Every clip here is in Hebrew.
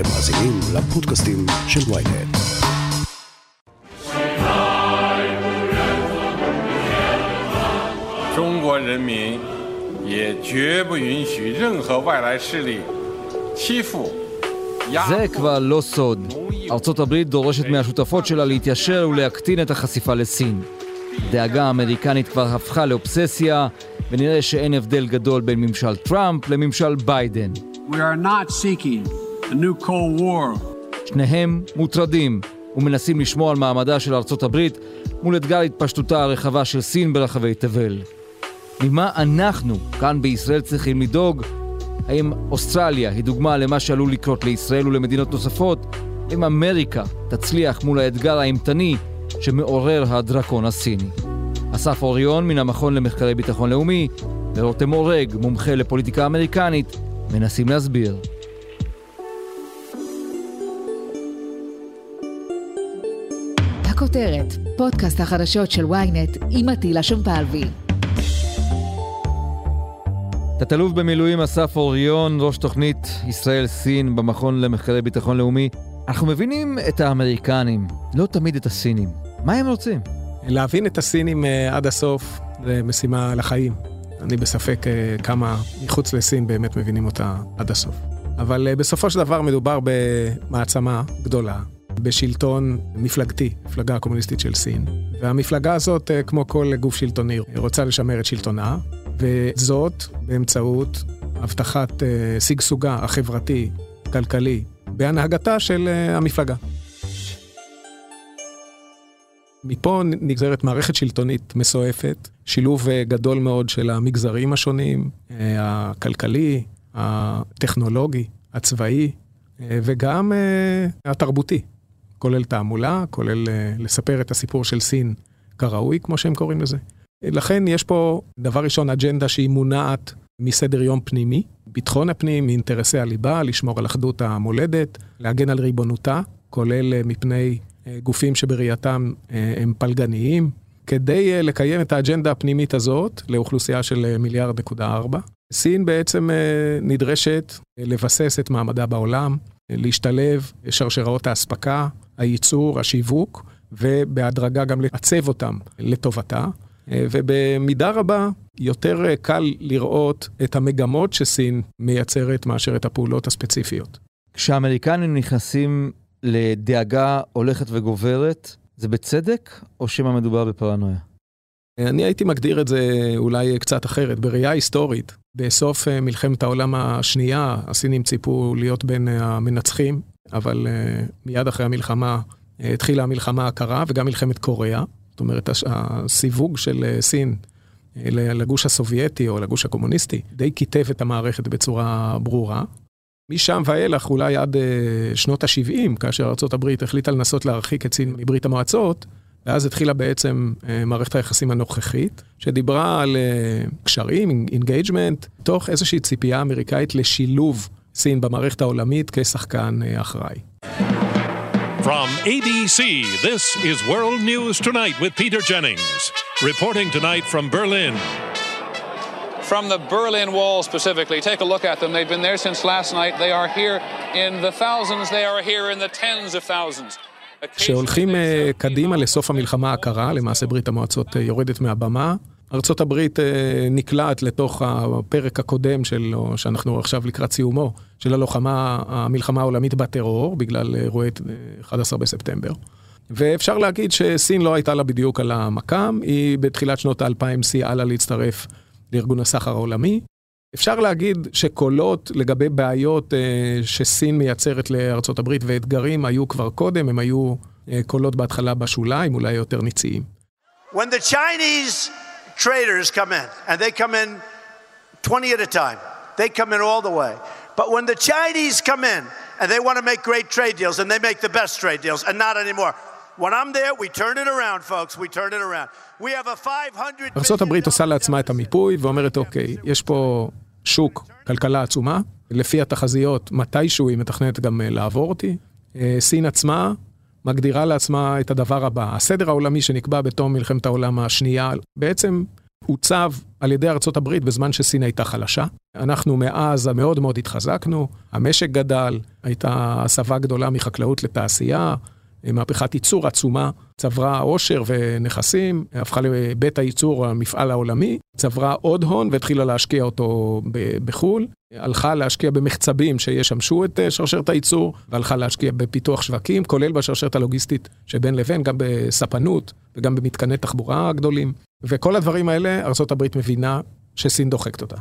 אתם מאזינים לפודקאסטים של ויינט. זה כבר לא סוד. ארצות הברית דורשת מהשותפות שלה להתיישר ולהקטין את החשיפה לסין. הדאגה האמריקנית כבר הפכה לאובססיה, ונראה שאין הבדל גדול בין ממשל טראמפ לממשל ביידן. שניהם מוטרדים ומנסים לשמור על מעמדה של ארצות הברית מול אתגר התפשטותה הרחבה של סין ברחבי תבל. ממה אנחנו, כאן בישראל, צריכים לדאוג? האם אוסטרליה היא דוגמה למה שעלול לקרות לישראל ולמדינות נוספות? האם אמריקה תצליח מול האתגר האימתני שמעורר הדרקון הסיני? אסף אוריון מן המכון למחקרי ביטחון לאומי ורותם אורג, מומחה לפוליטיקה אמריקנית, מנסים להסביר. הכותרת, פודקאסט החדשות של ynet עם עטילה שומפלבי. תת-אלוף במילואים אסף אוריון, ראש תוכנית ישראל-סין במכון למחקרי ביטחון לאומי. אנחנו מבינים את האמריקנים, לא תמיד את הסינים. מה הם רוצים? להבין את הסינים uh, עד הסוף זה משימה לחיים. אני בספק uh, כמה מחוץ לסין באמת מבינים אותה עד הסוף. אבל uh, בסופו של דבר מדובר במעצמה גדולה, בשלטון מפלגתי, מפלגה הקומוניסטית של סין. והמפלגה הזאת, uh, כמו כל גוף שלטוני, רוצה לשמר את שלטונה, וזאת באמצעות הבטחת uh, שגשוגה החברתי, כלכלי, בהנהגתה של uh, המפלגה. מפה נגזרת מערכת שלטונית מסועפת, שילוב גדול מאוד של המגזרים השונים, הכלכלי, הטכנולוגי, הצבאי, וגם התרבותי, כולל תעמולה, כולל uh, לספר את הסיפור של סין כראוי, כמו שהם קוראים לזה. לכן יש פה, דבר ראשון, אג'נדה שהיא מונעת מסדר יום פנימי, ביטחון הפנים, מאינטרסי הליבה, לשמור על אחדות המולדת, להגן על ריבונותה, כולל אה, מפני אה, גופים שבראייתם אה, הם פלגניים, כדי לקיים את האג'נדה הפנימית הזאת לאוכלוסייה של מיליארד נקודה ארבע. סין בעצם נדרשת לבסס את מעמדה בעולם, להשתלב בשרשראות האספקה, הייצור, השיווק, ובהדרגה גם לעצב אותם לטובתה. ובמידה רבה יותר קל לראות את המגמות שסין מייצרת מאשר את הפעולות הספציפיות. כשהאמריקנים נכנסים לדאגה הולכת וגוברת, זה בצדק או שמא מדובר בפרנויה? אני הייתי מגדיר את זה אולי קצת אחרת. בראייה היסטורית, בסוף אה, מלחמת העולם השנייה, הסינים ציפו להיות בין המנצחים, אבל אה, מיד אחרי המלחמה אה, התחילה המלחמה הקרה וגם מלחמת קוריאה. זאת אומרת, הסיווג של אה, סין לגוש הסובייטי או לגוש הקומוניסטי די כיתב את המערכת בצורה ברורה. משם ואילך, אולי עד שנות ה-70, כאשר ארה"ב החליטה לנסות להרחיק את סין מברית המועצות, ואז התחילה בעצם מערכת היחסים הנוכחית, שדיברה על קשרים, engagement, תוך איזושהי ציפייה אמריקאית לשילוב סין במערכת העולמית כשחקן אחראי. From ABC, this is World News Tonight with Peter Jennings. Reporting tonight from Berlin. From the Berlin Wall specifically, take a look at them. They've been there since last night. They are here in the thousands, they are here in the tens of thousands. כשהולכים קדימה לסוף המלחמה הקרה, למעשה ברית המועצות יורדת מהבמה, ארצות הברית אה, נקלעת לתוך הפרק הקודם של, שאנחנו עכשיו לקראת סיומו, של הלוחמה, המלחמה העולמית בטרור, בגלל אירועי 11 אה, בספטמבר. ואפשר להגיד שסין לא הייתה לה בדיוק על המקם, היא בתחילת שנות האלפיים סייעה לה להצטרף לארגון הסחר העולמי. אפשר להגיד שקולות לגבי בעיות אה, שסין מייצרת לארצות הברית ואתגרים היו כבר קודם, הם היו אה, קולות בהתחלה בשוליים, אולי יותר ניציים. When the Chinese traders come in, and they come in 20 at a time. They come in all the way. But when the Chinese come in and they want to make great trade deals, and they make the best trade deals, and not anymore. When I'm there, we turn it around, folks. We turn it around. We have a 500... ארצות הברית עושה לעצמה את המיפוי ואומרת, אוקיי, יש פה שוק, כלכלה עצומה, לפי התחזיות, מתישהו היא מתכננת גם לעבור אותי. סין עצמה מגדירה לעצמה את הדבר הבא. הסדר העולמי שנקבע בתום מלחמת העולם השנייה, בעצם עוצב על ידי ארצות הברית בזמן שסין הייתה חלשה. אנחנו מאז מאוד מאוד התחזקנו, המשק גדל, הייתה הסבה גדולה מחקלאות לתעשייה, מהפכת ייצור עצומה, צברה עושר ונכסים, הפכה לבית הייצור המפעל העולמי, צברה עוד הון והתחילה להשקיע אותו בחו"ל, הלכה להשקיע במחצבים שישמשו את אה, שרשרת הייצור, והלכה להשקיע בפיתוח שווקים, כולל בשרשרת הלוגיסטית שבין לבין, גם בספנות וגם במתקני תחבורה גדולים. וכל הדברים האלה, ארה"ב מבינה שסין דוחקת אותה.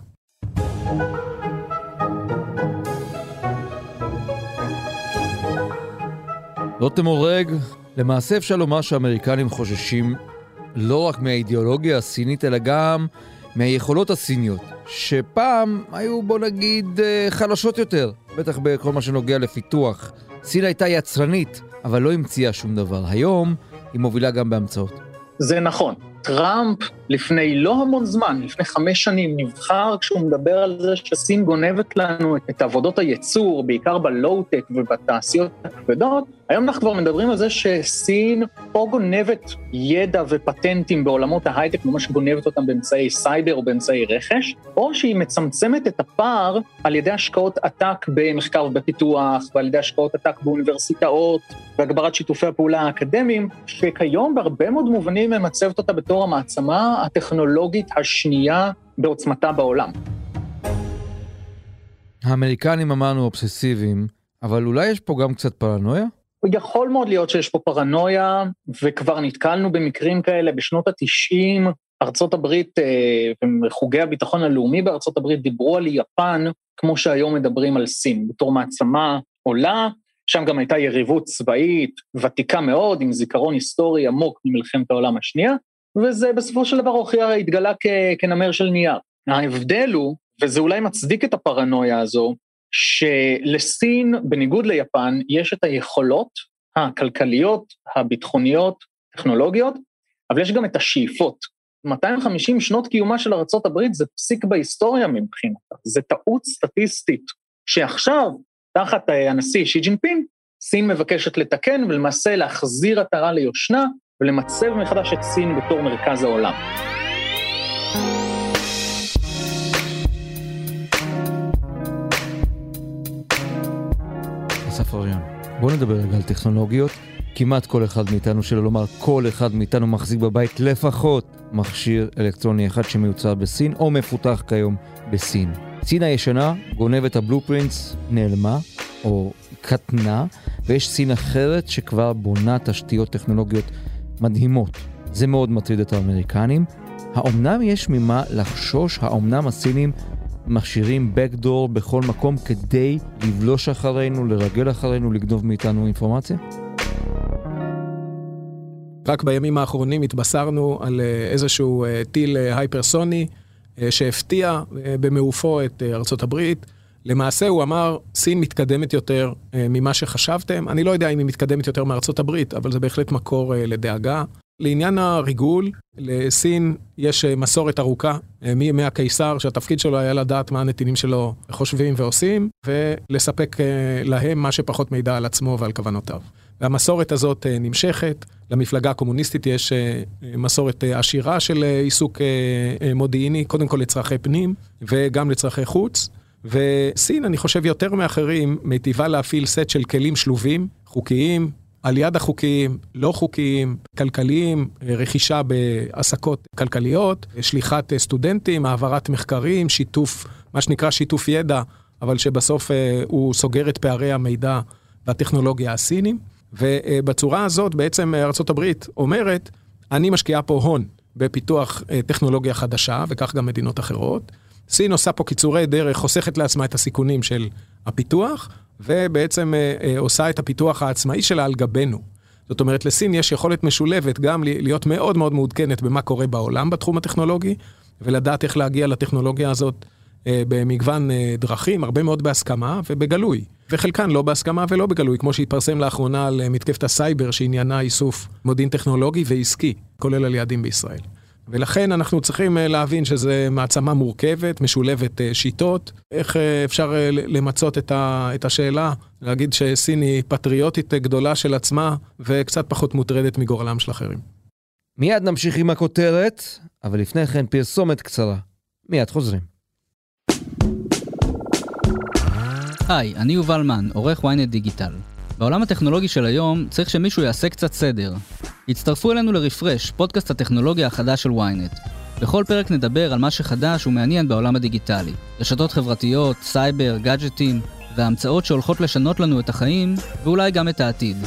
רותם אורג, למעשה אפשר לומר שהאמריקנים חוששים לא רק מהאידיאולוגיה הסינית, אלא גם מהיכולות הסיניות, שפעם היו, בוא נגיד, אה, חלשות יותר, בטח בכל מה שנוגע לפיתוח. סין הייתה יצרנית, אבל לא המציאה שום דבר. היום היא מובילה גם בהמצאות. זה נכון. טראמפ לפני לא המון זמן, לפני חמש שנים, נבחר כשהוא מדבר על זה שסין גונבת לנו את עבודות הייצור, בעיקר בלואו-טק ובתעשיות הכבדות. היום אנחנו כבר מדברים על זה שסין או גונבת ידע ופטנטים בעולמות ההייטק, ממש גונבת אותם באמצעי סייבר או באמצעי רכש, או שהיא מצמצמת את הפער על ידי השקעות עתק במחקר ובפיתוח, ועל ידי השקעות עתק באוניברסיטאות, והגברת שיתופי הפעולה האקדמיים, שכיום בהרבה מאוד מובנים ממצבת אותה בתור המעצמה הטכנולוגית השנייה בעוצמתה בעולם. האמריקנים אמרנו אובססיביים, אבל אולי יש פה גם קצת פרנויה? יכול מאוד להיות שיש פה פרנויה, וכבר נתקלנו במקרים כאלה בשנות ה-90, ארצות הברית אה, וחוגי הביטחון הלאומי בארצות הברית דיברו על יפן, כמו שהיום מדברים על סין, בתור מעצמה עולה, שם גם הייתה יריבות צבאית ותיקה מאוד, עם זיכרון היסטורי עמוק ממלחמת העולם השנייה, וזה בסופו של דבר הוכיח, התגלה כ- כנמר של נייר. ההבדל הוא, וזה אולי מצדיק את הפרנויה הזו, שלסין, בניגוד ליפן, יש את היכולות הכלכליות, הביטחוניות, טכנולוגיות, אבל יש גם את השאיפות. 250 שנות קיומה של ארה"ב זה פסיק בהיסטוריה מבחינתה, זה טעות סטטיסטית, שעכשיו, תחת הנשיא שי ג'ינפין, סין מבקשת לתקן ולמעשה להחזיר עטרה ליושנה ולמצב מחדש את סין בתור מרכז העולם. אסף אריאן, בוא נדבר רגע על טכנולוגיות. כמעט כל אחד מאיתנו, שלא לומר כל אחד מאיתנו, מחזיק בבית לפחות מכשיר אלקטרוני אחד שמיוצר בסין או מפותח כיום בסין. סין הישנה גונבת הבלופרינטס, נעלמה, או קטנה, ויש סין אחרת שכבר בונה תשתיות טכנולוגיות מדהימות. זה מאוד מטריד את האמריקנים. האומנם יש ממה לחשוש? האומנם הסינים מכשירים backdoor בכל מקום כדי לבלוש אחרינו, לרגל אחרינו, לגנוב מאיתנו אינפורמציה? רק בימים האחרונים התבשרנו על אה, איזשהו אה, טיל אה, הייפרסוני שהפתיע במעופו את ארצות הברית. למעשה הוא אמר, סין מתקדמת יותר ממה שחשבתם. אני לא יודע אם היא מתקדמת יותר מארצות הברית, אבל זה בהחלט מקור לדאגה. לעניין הריגול, לסין יש מסורת ארוכה מימי הקיסר, שהתפקיד שלו היה לדעת מה הנתינים שלו חושבים ועושים, ולספק להם מה שפחות מידע על עצמו ועל כוונותיו. והמסורת הזאת נמשכת. למפלגה הקומוניסטית יש מסורת עשירה של עיסוק מודיעיני, קודם כל לצרכי פנים וגם לצרכי חוץ. וסין, אני חושב יותר מאחרים, מיטיבה להפעיל סט של כלים שלובים, חוקיים, על יד החוקיים, לא חוקיים, כלכליים, רכישה בעסקות כלכליות, שליחת סטודנטים, העברת מחקרים, שיתוף, מה שנקרא שיתוף ידע, אבל שבסוף הוא סוגר את פערי המידע והטכנולוגיה הסינים. ובצורה הזאת בעצם ארה"ב אומרת, אני משקיעה פה הון בפיתוח טכנולוגיה חדשה, וכך גם מדינות אחרות. סין עושה פה קיצורי דרך, חוסכת לעצמה את הסיכונים של הפיתוח, ובעצם עושה את הפיתוח העצמאי שלה על גבינו. זאת אומרת, לסין יש יכולת משולבת גם להיות מאוד מאוד מעודכנת במה קורה בעולם בתחום הטכנולוגי, ולדעת איך להגיע לטכנולוגיה הזאת במגוון דרכים, הרבה מאוד בהסכמה ובגלוי. וחלקן לא בהסכמה ולא בגלוי, כמו שהתפרסם לאחרונה על מתקפת הסייבר שעניינה איסוף מודיעין טכנולוגי ועסקי, כולל על יעדים בישראל. ולכן אנחנו צריכים להבין שזו מעצמה מורכבת, משולבת שיטות. איך אפשר למצות את השאלה, להגיד שסין היא פטריוטית גדולה של עצמה וקצת פחות מוטרדת מגורלם של אחרים. מיד נמשיך עם הכותרת, אבל לפני כן פרסומת קצרה. מיד חוזרים. היי, אני יובל מן, עורך ynet דיגיטל. בעולם הטכנולוגי של היום צריך שמישהו יעשה קצת סדר. הצטרפו אלינו לרפרש, פודקאסט הטכנולוגיה החדש של ynet. בכל פרק נדבר על מה שחדש ומעניין בעולם הדיגיטלי. רשתות חברתיות, סייבר, גאדג'טים, וההמצאות שהולכות לשנות לנו את החיים, ואולי גם את העתיד.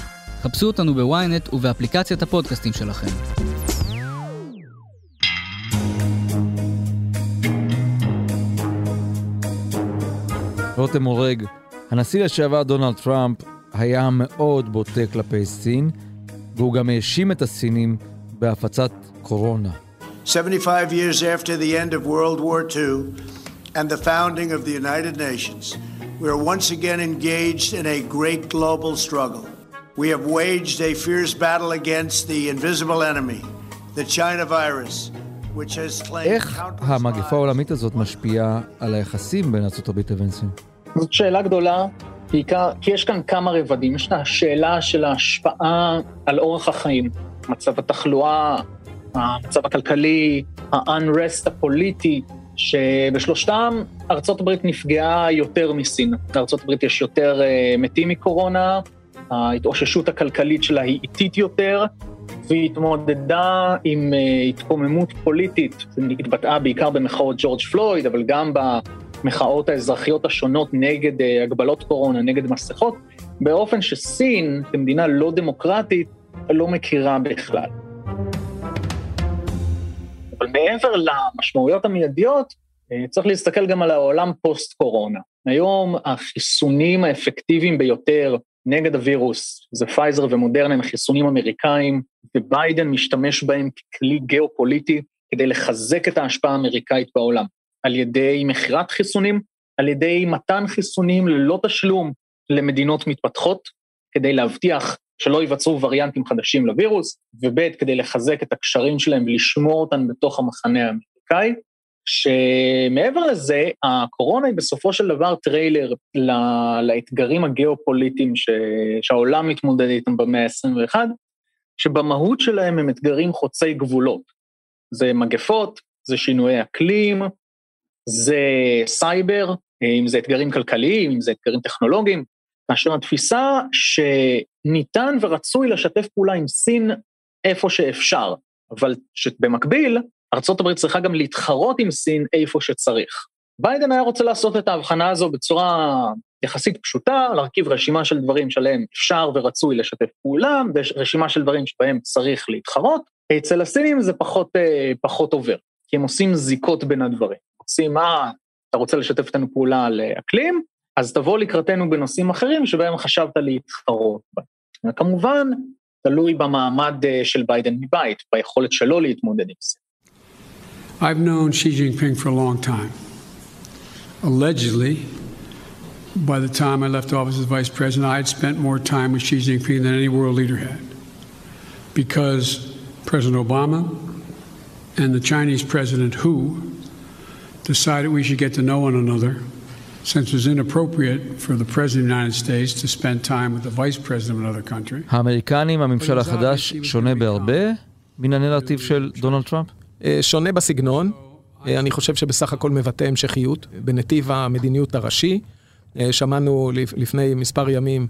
חפשו אותנו בוויינט ובאפליקציית הפודקאסטים שלכם. רותם הורג, הנשיא לשעבר דונלד טראמפ היה מאוד בוטה כלפי סין, והוא גם האשים את הסינים בהפצת קורונה. 75 years after the end of World War II and the founding of the United Nations, we are once again engaged in a great global struggle. We have waged a fierce battle against the invisible enemy, the China virus, איך המגפה העולמית הזאת משפיעה על היחסים בין ארה"ב לבין סין? זאת שאלה גדולה, בעיקר כי יש כאן כמה רבדים. יש את השאלה של ההשפעה על אורח החיים, מצב התחלואה, המצב הכלכלי, ה-unrest הפוליטי, שבשלושתם ארצות הברית נפגעה יותר מסין. לארצות הברית יש יותר uh, מתים מקורונה, ההתאוששות הכלכלית שלה היא איטית יותר, והיא התמודדה עם uh, התקוממות פוליטית, התבטאה בעיקר במחאות ג'ורג' פלויד, אבל גם במחאות האזרחיות השונות נגד uh, הגבלות קורונה, נגד מסכות, באופן שסין, כמדינה לא דמוקרטית, לא מכירה בכלל. אבל מעבר למשמעויות המיידיות, אה, צריך להסתכל גם על העולם פוסט-קורונה. היום החיסונים האפקטיביים ביותר נגד הווירוס זה פייזר ומודרנה, הם חיסונים אמריקאים, וביידן משתמש בהם ככלי גיאופוליטי כדי לחזק את ההשפעה האמריקאית בעולם, על ידי מכירת חיסונים, על ידי מתן חיסונים ללא תשלום למדינות מתפתחות, כדי להבטיח שלא ייווצרו וריאנטים חדשים לווירוס, וב' כדי לחזק את הקשרים שלהם ולשמור אותם בתוך המחנה האמריקאי, שמעבר לזה, הקורונה היא בסופו של דבר טריילר לאתגרים הגיאופוליטיים ש... שהעולם מתמודד איתם במאה ה-21, שבמהות שלהם הם אתגרים חוצי גבולות. זה מגפות, זה שינויי אקלים, זה סייבר, אם זה אתגרים כלכליים, אם זה אתגרים טכנולוגיים, כאשר התפיסה שניתן ורצוי לשתף פעולה עם סין איפה שאפשר, אבל שבמקביל, ארה"ב צריכה גם להתחרות עם סין איפה שצריך. ביידן היה רוצה לעשות את ההבחנה הזו בצורה יחסית פשוטה, להרכיב רשימה של דברים שעליהם אפשר ורצוי לשתף פעולה, ורשימה של דברים שבהם צריך להתחרות. אצל הסינים זה פחות, אה, פחות עובר, כי הם עושים זיקות בין הדברים. עושים, מה, אתה רוצה לשתף איתנו פעולה על אה, אקלים? אז תבוא לקראתנו בנושאים אחרים שבהם חשבת להתחרות בהם. כמובן, תלוי במעמד של ביידן מבית, ביכולת שלו להתמודד עם זה. I've known Xi Jinping for a long time. Allegedly, by the time I left office as vice president, I had spent more time with Xi Jinping than any world leader had. Because President Obama and the Chinese president Hu decided we should get to know one another since it was inappropriate for the President of the United States to spend time with the Vice President of another country. האמריקנים, הממשל החדש, שונה בהרבה מן הנרטיב של דונלד טראמפ? שונה בסגנון. אני חושב שבסך הכל מבטא המשכיות בנתיב המדיניות הראשי. שמענו לפני מספר ימים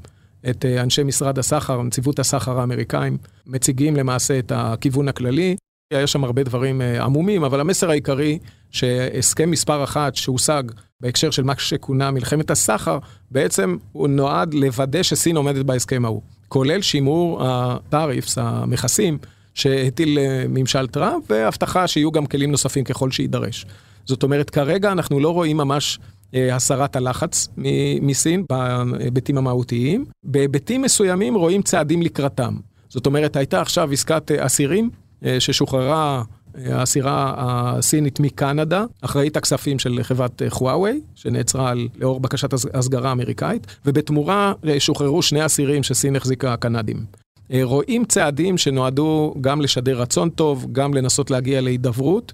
את אנשי משרד הסחר, נציבות הסחר האמריקאים, מציגים למעשה את הכיוון הכללי. היה שם הרבה דברים עמומים, אבל המסר העיקרי, שהסכם מספר אחת שהושג בהקשר של מה שכונה מלחמת הסחר, בעצם הוא נועד לוודא שסין עומדת בהסכם ההוא. כולל שימור הטאריפס, המכסים, שהטיל ממשל טראמפ, והבטחה שיהיו גם כלים נוספים ככל שיידרש. זאת אומרת, כרגע אנחנו לא רואים ממש הסרת הלחץ מסין בהיבטים המהותיים. בהיבטים מסוימים רואים צעדים לקראתם. זאת אומרת, הייתה עכשיו עסקת אסירים ששוחררה האסירה הסינית מקנדה, אחראית הכספים של חברת חוואווי, שנעצרה על, לאור בקשת הסגרה אמריקאית, ובתמורה שוחררו שני אסירים שסין החזיקה קנדים. רואים צעדים שנועדו גם לשדר רצון טוב, גם לנסות להגיע להידברות.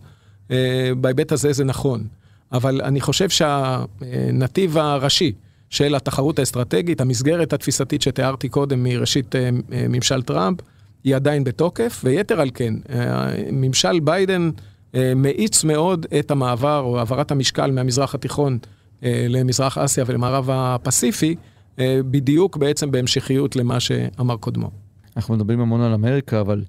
בהיבט הזה זה נכון. אבל אני חושב שהנתיב הראשי של התחרות האסטרטגית, המסגרת התפיסתית שתיארתי קודם מראשית ממשל טראמפ, היא עדיין בתוקף, ויתר על כן, ממשל ביידן מאיץ מאוד את המעבר או העברת המשקל מהמזרח התיכון למזרח אסיה ולמערב הפסיפי, בדיוק בעצם בהמשכיות למה שאמר קודמו. אנחנו מדברים המון על אמריקה, אבל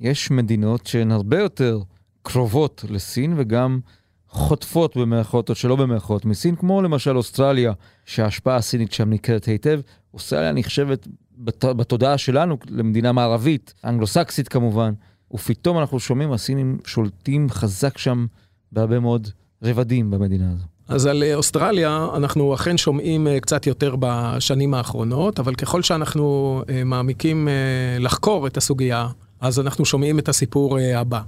יש מדינות שהן הרבה יותר קרובות לסין וגם חוטפות במערכות או שלא במערכות מסין, כמו למשל אוסטרליה, שההשפעה הסינית שם ניכרת היטב. אוסטרליה נחשבת בת... בתודעה שלנו למדינה מערבית, אנגלוסקסית כמובן, ופתאום אנחנו שומעים הסינים שולטים חזק שם בהרבה מאוד רבדים במדינה הזו. אז על אוסטרליה אנחנו אכן שומעים אה, קצת יותר בשנים האחרונות, אבל ככל שאנחנו אה, מעמיקים אה, לחקור את הסוגיה, אז אנחנו שומעים את הסיפור הבא.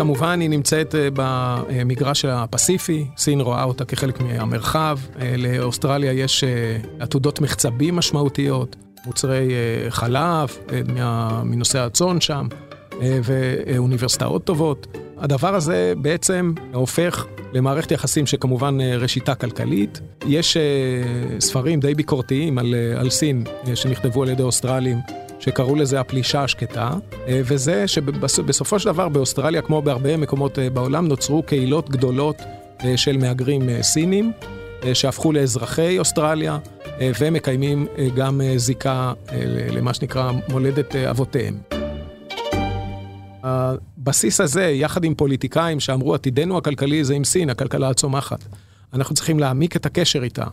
כמובן היא נמצאת במגרש הפסיפי, סין רואה אותה כחלק מהמרחב, לאוסטרליה יש עתודות מחצבים משמעותיות, מוצרי חלב מנושא הצאן שם, ואוניברסיטאות טובות. הדבר הזה בעצם הופך למערכת יחסים שכמובן אה, ראשיתה כלכלית. יש ספרים די ביקורתיים על, על סין שנכתבו על ידי אוסטרלים. שקראו לזה הפלישה השקטה, וזה שבסופו של דבר באוסטרליה, כמו בהרבה מקומות בעולם, נוצרו קהילות גדולות של מהגרים סינים, שהפכו לאזרחי אוסטרליה, ומקיימים גם זיקה למה שנקרא מולדת אבותיהם. הבסיס הזה, יחד עם פוליטיקאים שאמרו, עתידנו הכלכלי זה עם סין, הכלכלה הצומחת. אנחנו צריכים להעמיק את הקשר איתה.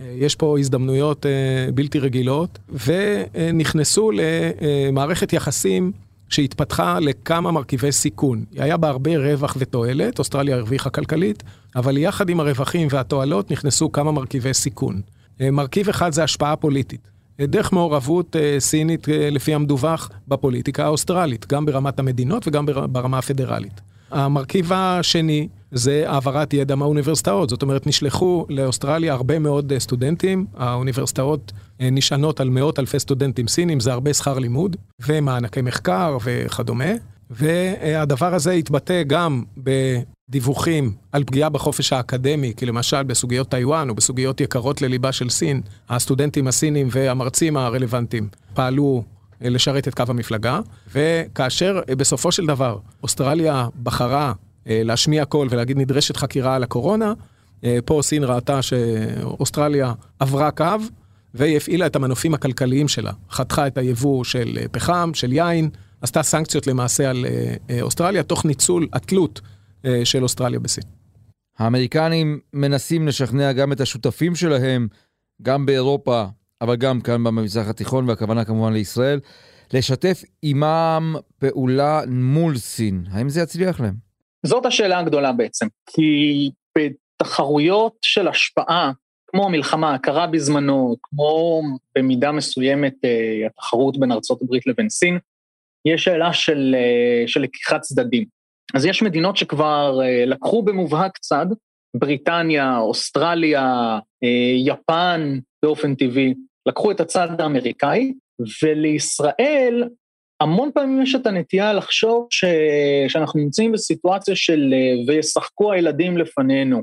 אה, יש פה הזדמנויות אה, בלתי רגילות, ונכנסו למערכת יחסים שהתפתחה לכמה מרכיבי סיכון. היה בה הרבה רווח ותועלת, אוסטרליה הרוויחה כלכלית, אבל יחד עם הרווחים והתועלות נכנסו כמה מרכיבי סיכון. אה, מרכיב אחד זה השפעה פוליטית. דרך מעורבות סינית, לפי המדווח, בפוליטיקה האוסטרלית, גם ברמת המדינות וגם ברמה הפדרלית. המרכיב השני זה העברת ידע מהאוניברסיטאות, זאת אומרת, נשלחו לאוסטרליה הרבה מאוד אה, סטודנטים, האוניברסיטאות נשענות על מאות אלפי סטודנטים סינים, זה הרבה שכר לימוד, ומענקי מחקר וכדומה, והדבר הזה התבטא גם דיווחים על פגיעה בחופש האקדמי, כי למשל בסוגיות טיוואן או בסוגיות יקרות לליבה של סין, הסטודנטים הסינים והמרצים הרלוונטיים פעלו אה, לשרת את קו המפלגה, וכאשר אה, בסופו של דבר אוסטרליה בחרה אה, להשמיע קול ולהגיד נדרשת חקירה על הקורונה, פה סין ראתה שאוסטרליה עברה קו, והיא הפעילה את המנופים הכלכליים שלה. חתכה את היבוא של פחם, של יין, עשתה סנקציות למעשה על אוסטרליה, תוך ניצול התלות אה, של אוסטרליה בסין. האמריקנים מנסים לשכנע גם את השותפים שלהם, גם באירופה, אבל גם כאן במזרח התיכון, והכוונה כמובן לישראל, לשתף עימם פעולה מול סין. האם זה יצליח להם? זאת השאלה הגדולה בעצם, כי בתחרויות של השפעה, כמו המלחמה הקרה בזמנו, כמו במידה מסוימת אה, התחרות בין ארה"ב לבין סין, יש שאלה של, אה, של לקיחת צדדים. אז יש מדינות שכבר uh, לקחו במובהק צד, בריטניה, אוסטרליה, יפן באופן טבעי, לקחו את הצד האמריקאי, ולישראל המון פעמים יש את הנטייה לחשוב ש... שאנחנו נמצאים בסיטואציה של uh, וישחקו הילדים לפנינו.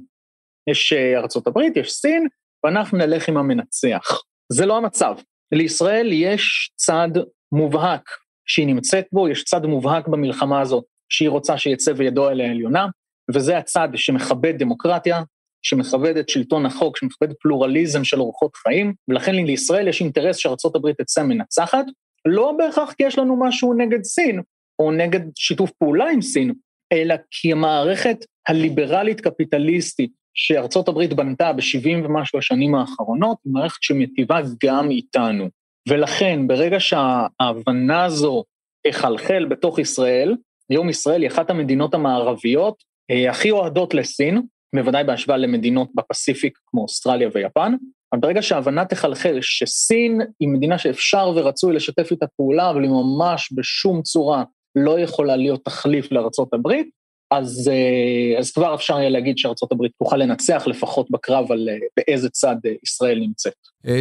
יש ארצות הברית, יש סין, ואנחנו נלך עם המנצח. זה לא המצב. לישראל יש צד מובהק שהיא נמצאת בו, יש צד מובהק במלחמה הזאת. שהיא רוצה שיצא וידו אל העליונה, וזה הצד שמכבד דמוקרטיה, שמכבד את שלטון החוק, שמכבד פלורליזם של אורחות חיים, ולכן לישראל יש אינטרס שארה"ב תצא מנצחת, לא בהכרח כי יש לנו משהו נגד סין, או נגד שיתוף פעולה עם סין, אלא כי המערכת הליברלית-קפיטליסטית שארצות הברית בנתה ב-70 ומשהו השנים האחרונות, היא מערכת שמטיבה גם איתנו. ולכן, ברגע שההבנה הזו תחלחל בתוך ישראל, היום ישראל היא אחת המדינות המערביות אה, הכי אוהדות לסין, בוודאי בהשוואה למדינות בפסיפיק כמו אוסטרליה ויפן, אבל ברגע שההבנה תחלחל שסין היא מדינה שאפשר ורצוי לשתף איתה פעולה, אבל היא ממש בשום צורה לא יכולה להיות תחליף לארצות הברית, אז, אה, אז כבר אפשר יהיה להגיד שארצות הברית תוכל לנצח לפחות בקרב על אה, באיזה צד ישראל נמצאת.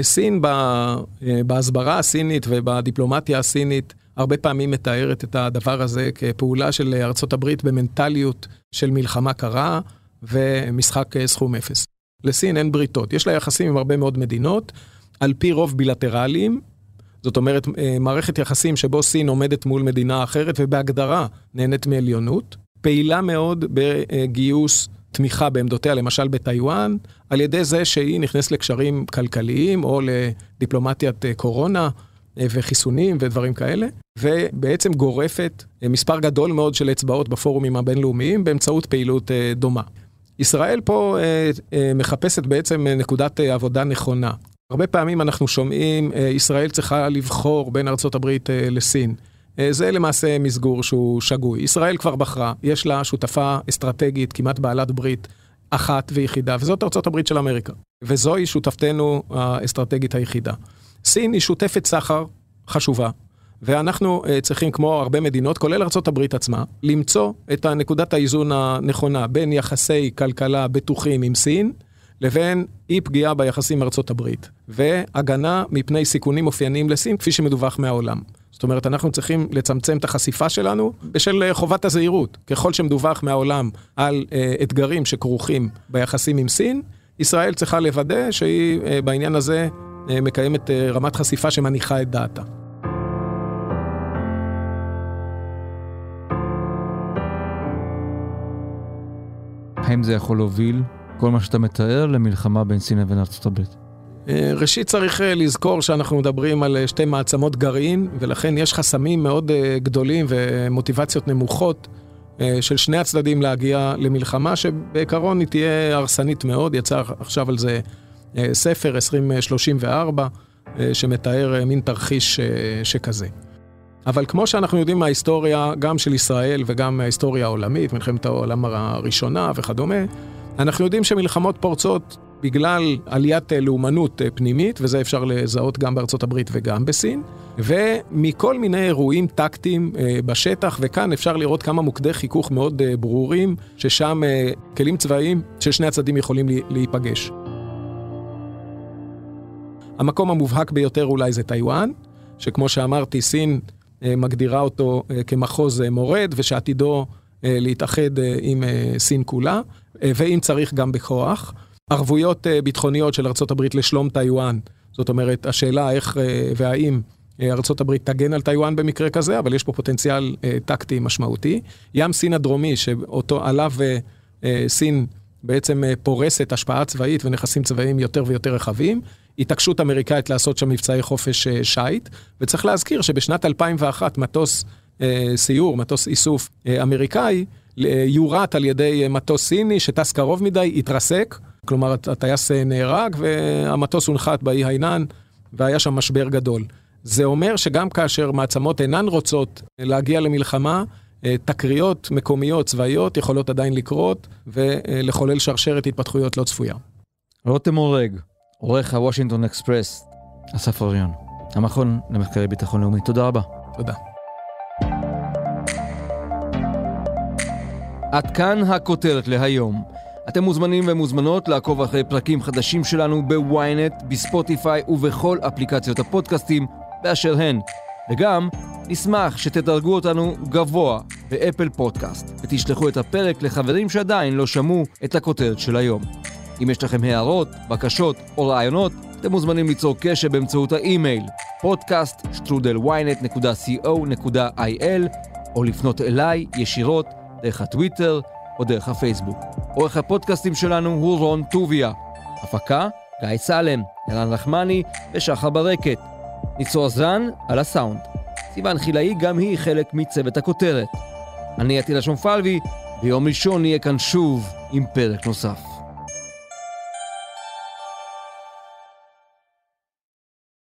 סין בהסברה הסינית ובדיפלומטיה הסינית, הרבה פעמים מתארת את הדבר הזה כפעולה של ארצות הברית במנטליות של מלחמה קרה ומשחק אה, סכום אפס. לסין אין בריתות, יש לה יחסים עם הרבה מאוד מדינות, על פי רוב בילטרליים, זאת אומרת, אה, מערכת יחסים שבו סין עומדת מול מדינה אחרת ובהגדרה נהנית מעליונות, פעילה מאוד בגיוס תמיכה בעמדותיה, למשל בטיוואן, על ידי זה שהיא נכנסת לקשרים כלכליים או לדיפלומטיית אה, קורונה אה, וחיסונים ודברים כאלה, ובעצם גורפת מספר גדול מאוד של אצבעות בפורומים הבינלאומיים באמצעות פעילות דומה. ישראל פה מחפשת בעצם נקודת עבודה נכונה. הרבה פעמים אנחנו שומעים, אה, ישראל צריכה לבחור בין ארצות הברית אה, לסין. אה, זה למעשה מסגור שהוא שגוי. ישראל כבר בחרה, יש לה שותפה אסטרטגית, כמעט בעלת ברית אחת ויחידה, וזאת ארצות הברית של אמריקה. וזוהי שותפתנו האסטרטגית היחידה. סין היא שותפת סחר חשובה, ואנחנו צריכים, כמו הרבה מדינות, כולל הברית עצמה, למצוא את הנקודת האיזון הנכונה בין יחסי כלכלה בטוחים עם סין, לבין אי פגיעה ביחסים עם הברית, והגנה מפני סיכונים אופייניים לסין, כפי שמדווח מהעולם. זאת אומרת, אנחנו צריכים לצמצם את החשיפה שלנו בשל אה, חובת הזהירות. ככל שמדווח מהעולם על אה, אתגרים שכרוכים ביחסים עם סין, ישראל צריכה לוודא שהיא אה, בעניין הזה אה, מקיימת אה, רמת חשיפה שמניחה את דעתה. האם זה יכול להוביל כל מה שאתה מתאר למלחמה בין סין לבין ארצות הברית? אה, ראשית צריך אה, לזכור שאנחנו מדברים על אה, שתי מעצמות גרעין, ולכן יש חסמים מאוד גדולים ומוטיבציות נמוכות של שני הצדדים להגיע למלחמה, שבעיקרון היא תהיה הרסנית מאוד. יצא עכשיו על זה ספר 2034, שמתאר מין תרחיש שכזה. אבל כמו שאנחנו יודעים מההיסטוריה, גם של ישראל וגם מההיסטוריה העולמית, מלחמת העולם הראשונה וכדומה, אנחנו יודעים שמלחמות פורצות בגלל עליית אה, לאומנות אה, פנימית, וזה אפשר לזהות גם בארצות הברית וגם בסין, ומכל מיני אירועים טקטיים אה, בשטח, וכאן אפשר לראות כמה מוקדי חיכוך מאוד ברורים, ששם כלים צבאיים של שני הצדדים יכולים להיפגש. המקום המובהק ביותר אולי זה טיוואן, שכמו שאמרתי, סין מגדירה אותו כמחוז מורד, ושעתידו להתאחד עם סין כולה. אה, ואם צריך גם בכוח. ערבויות אה, ביטחוניות של ארה"ב לשלום טיוואן, זאת אומרת, השאלה איך אה, והאם ארה"ב תגן על טיוואן במקרה כזה, אבל יש פה פוטנציאל טקטי משמעותי. ים סין הדרומי, שאותו עליו סין בעצם פורסת השפעה צבאית ונכסים צבאיים יותר ויותר רחבים. התעקשות אמריקאית לעשות שם מבצעי חופש שיט, וצריך להזכיר שבשנת 2001 מטוס סיור, מטוס איסוף אמריקאי, יורט על ידי מטוס סיני שטס קרוב מדי, התרסק, כלומר הטייס נהרג והמטוס הונחת באי היינן והיה שם משבר גדול. זה אומר שגם כאשר מעצמות אינן רוצות להגיע למלחמה, תקריות מקומיות צבאיות יכולות עדיין לקרות ולחולל שרשרת התפתחויות לא צפויה. רותם אורג, עורך הוושינגטון אקספרס, אסף אריון, המכון למחקרי ביטחון לאומי, תודה רבה. תודה. עד כאן הכותרת להיום. אתם מוזמנים ומוזמנות לעקוב אחרי פרקים חדשים שלנו בוויינט, בספוטיפיי ובכל אפליקציות הפודקאסטים באשר הן. וגם, נשמח שתדרגו אותנו גבוה באפל פודקאסט, ותשלחו את הפרק לחברים שעדיין לא שמעו את הכותרת של היום. אם יש לכם הערות, בקשות או רעיונות, אתם מוזמנים ליצור קשר באמצעות האימייל podcaststrudelynet.co.il או לפנות אליי ישירות דרך הטוויטר או דרך הפייסבוק. עורך הפודקאסטים שלנו הוא רון טוביה. הפקה, גיא סלם, אלן רחמני ושחר ברקת. ניצור עזרן על הסאונד. סיוון חילאי גם היא חלק מצוות הכותרת. אני עטילה שומפלבי, ביום ראשון נהיה כאן שוב עם פרק נוסף.